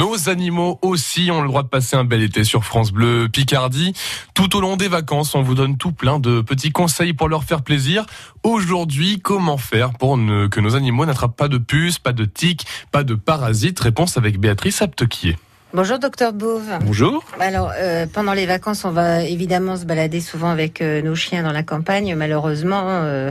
Nos animaux aussi ont le droit de passer un bel été sur France Bleu Picardie. Tout au long des vacances, on vous donne tout plein de petits conseils pour leur faire plaisir. Aujourd'hui, comment faire pour ne, que nos animaux n'attrapent pas de puces, pas de tiques, pas de parasites? Réponse avec Béatrice Aptequier. Bonjour docteur Bouve. Bonjour. Alors euh, pendant les vacances, on va évidemment se balader souvent avec euh, nos chiens dans la campagne. Malheureusement, euh,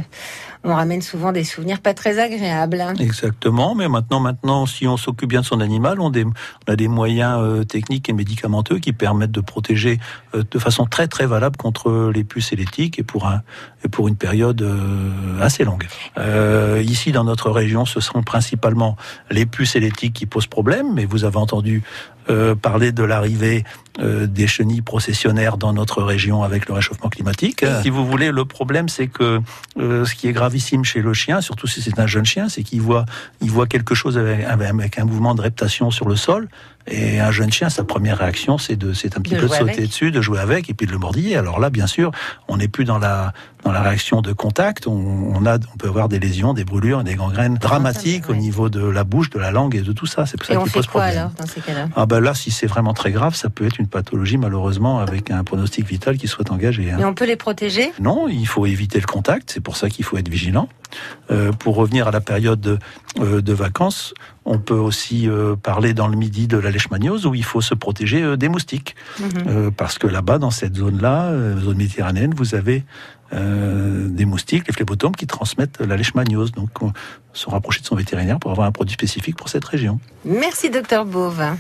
on ramène souvent des souvenirs pas très agréables. hein. Exactement, mais maintenant, maintenant, si on s'occupe bien de son animal, on, des- on a des moyens euh, techniques et médicamenteux qui permettent de protéger euh, de façon très très valable contre les puces et les tiques et pour un et pour une période euh, assez longue. Euh, ici, dans notre région, ce sont principalement les puces et les tiques qui posent problème, mais vous avez entendu euh, parler de l'arrivée euh, des chenilles processionnaires dans notre région avec le réchauffement climatique. Si vous voulez, le problème, c'est que euh, ce qui est chez le chien, surtout si c'est un jeune chien, c'est qu'il voit, il voit quelque chose avec, avec un mouvement de reptation sur le sol. Et un jeune chien, sa première réaction, c'est de, c'est un petit De peu de sauter avec. dessus, de jouer avec, et puis de le mordiller. Alors là, bien sûr, on n'est plus dans la dans la réaction de contact. On, on a, on peut avoir des lésions, des brûlures, des gangrènes dramatiques au niveau de la bouche, de la langue et de tout ça. C'est pour ça Et on qui fait pose quoi problème. alors dans ces cas-là? Ah ben là, si c'est vraiment très grave, ça peut être une pathologie malheureusement avec un pronostic vital qui soit engagé. hein. Et on peut les protéger? Non, il faut éviter le contact, c'est pour ça qu'il faut être vigilant. Euh, pour revenir à la période de, euh, de vacances, on peut aussi euh, parler dans le midi de la leishmaniose où il faut se protéger des moustiques. Mhm. Parce que là-bas, dans cette zone-là, zone méditerranéenne, vous avez des moustiques, les phlébotomes, qui transmettent la leishmaniose. Donc, on se rapprocher de son vétérinaire pour avoir un produit spécifique pour cette région. Merci docteur Bouve.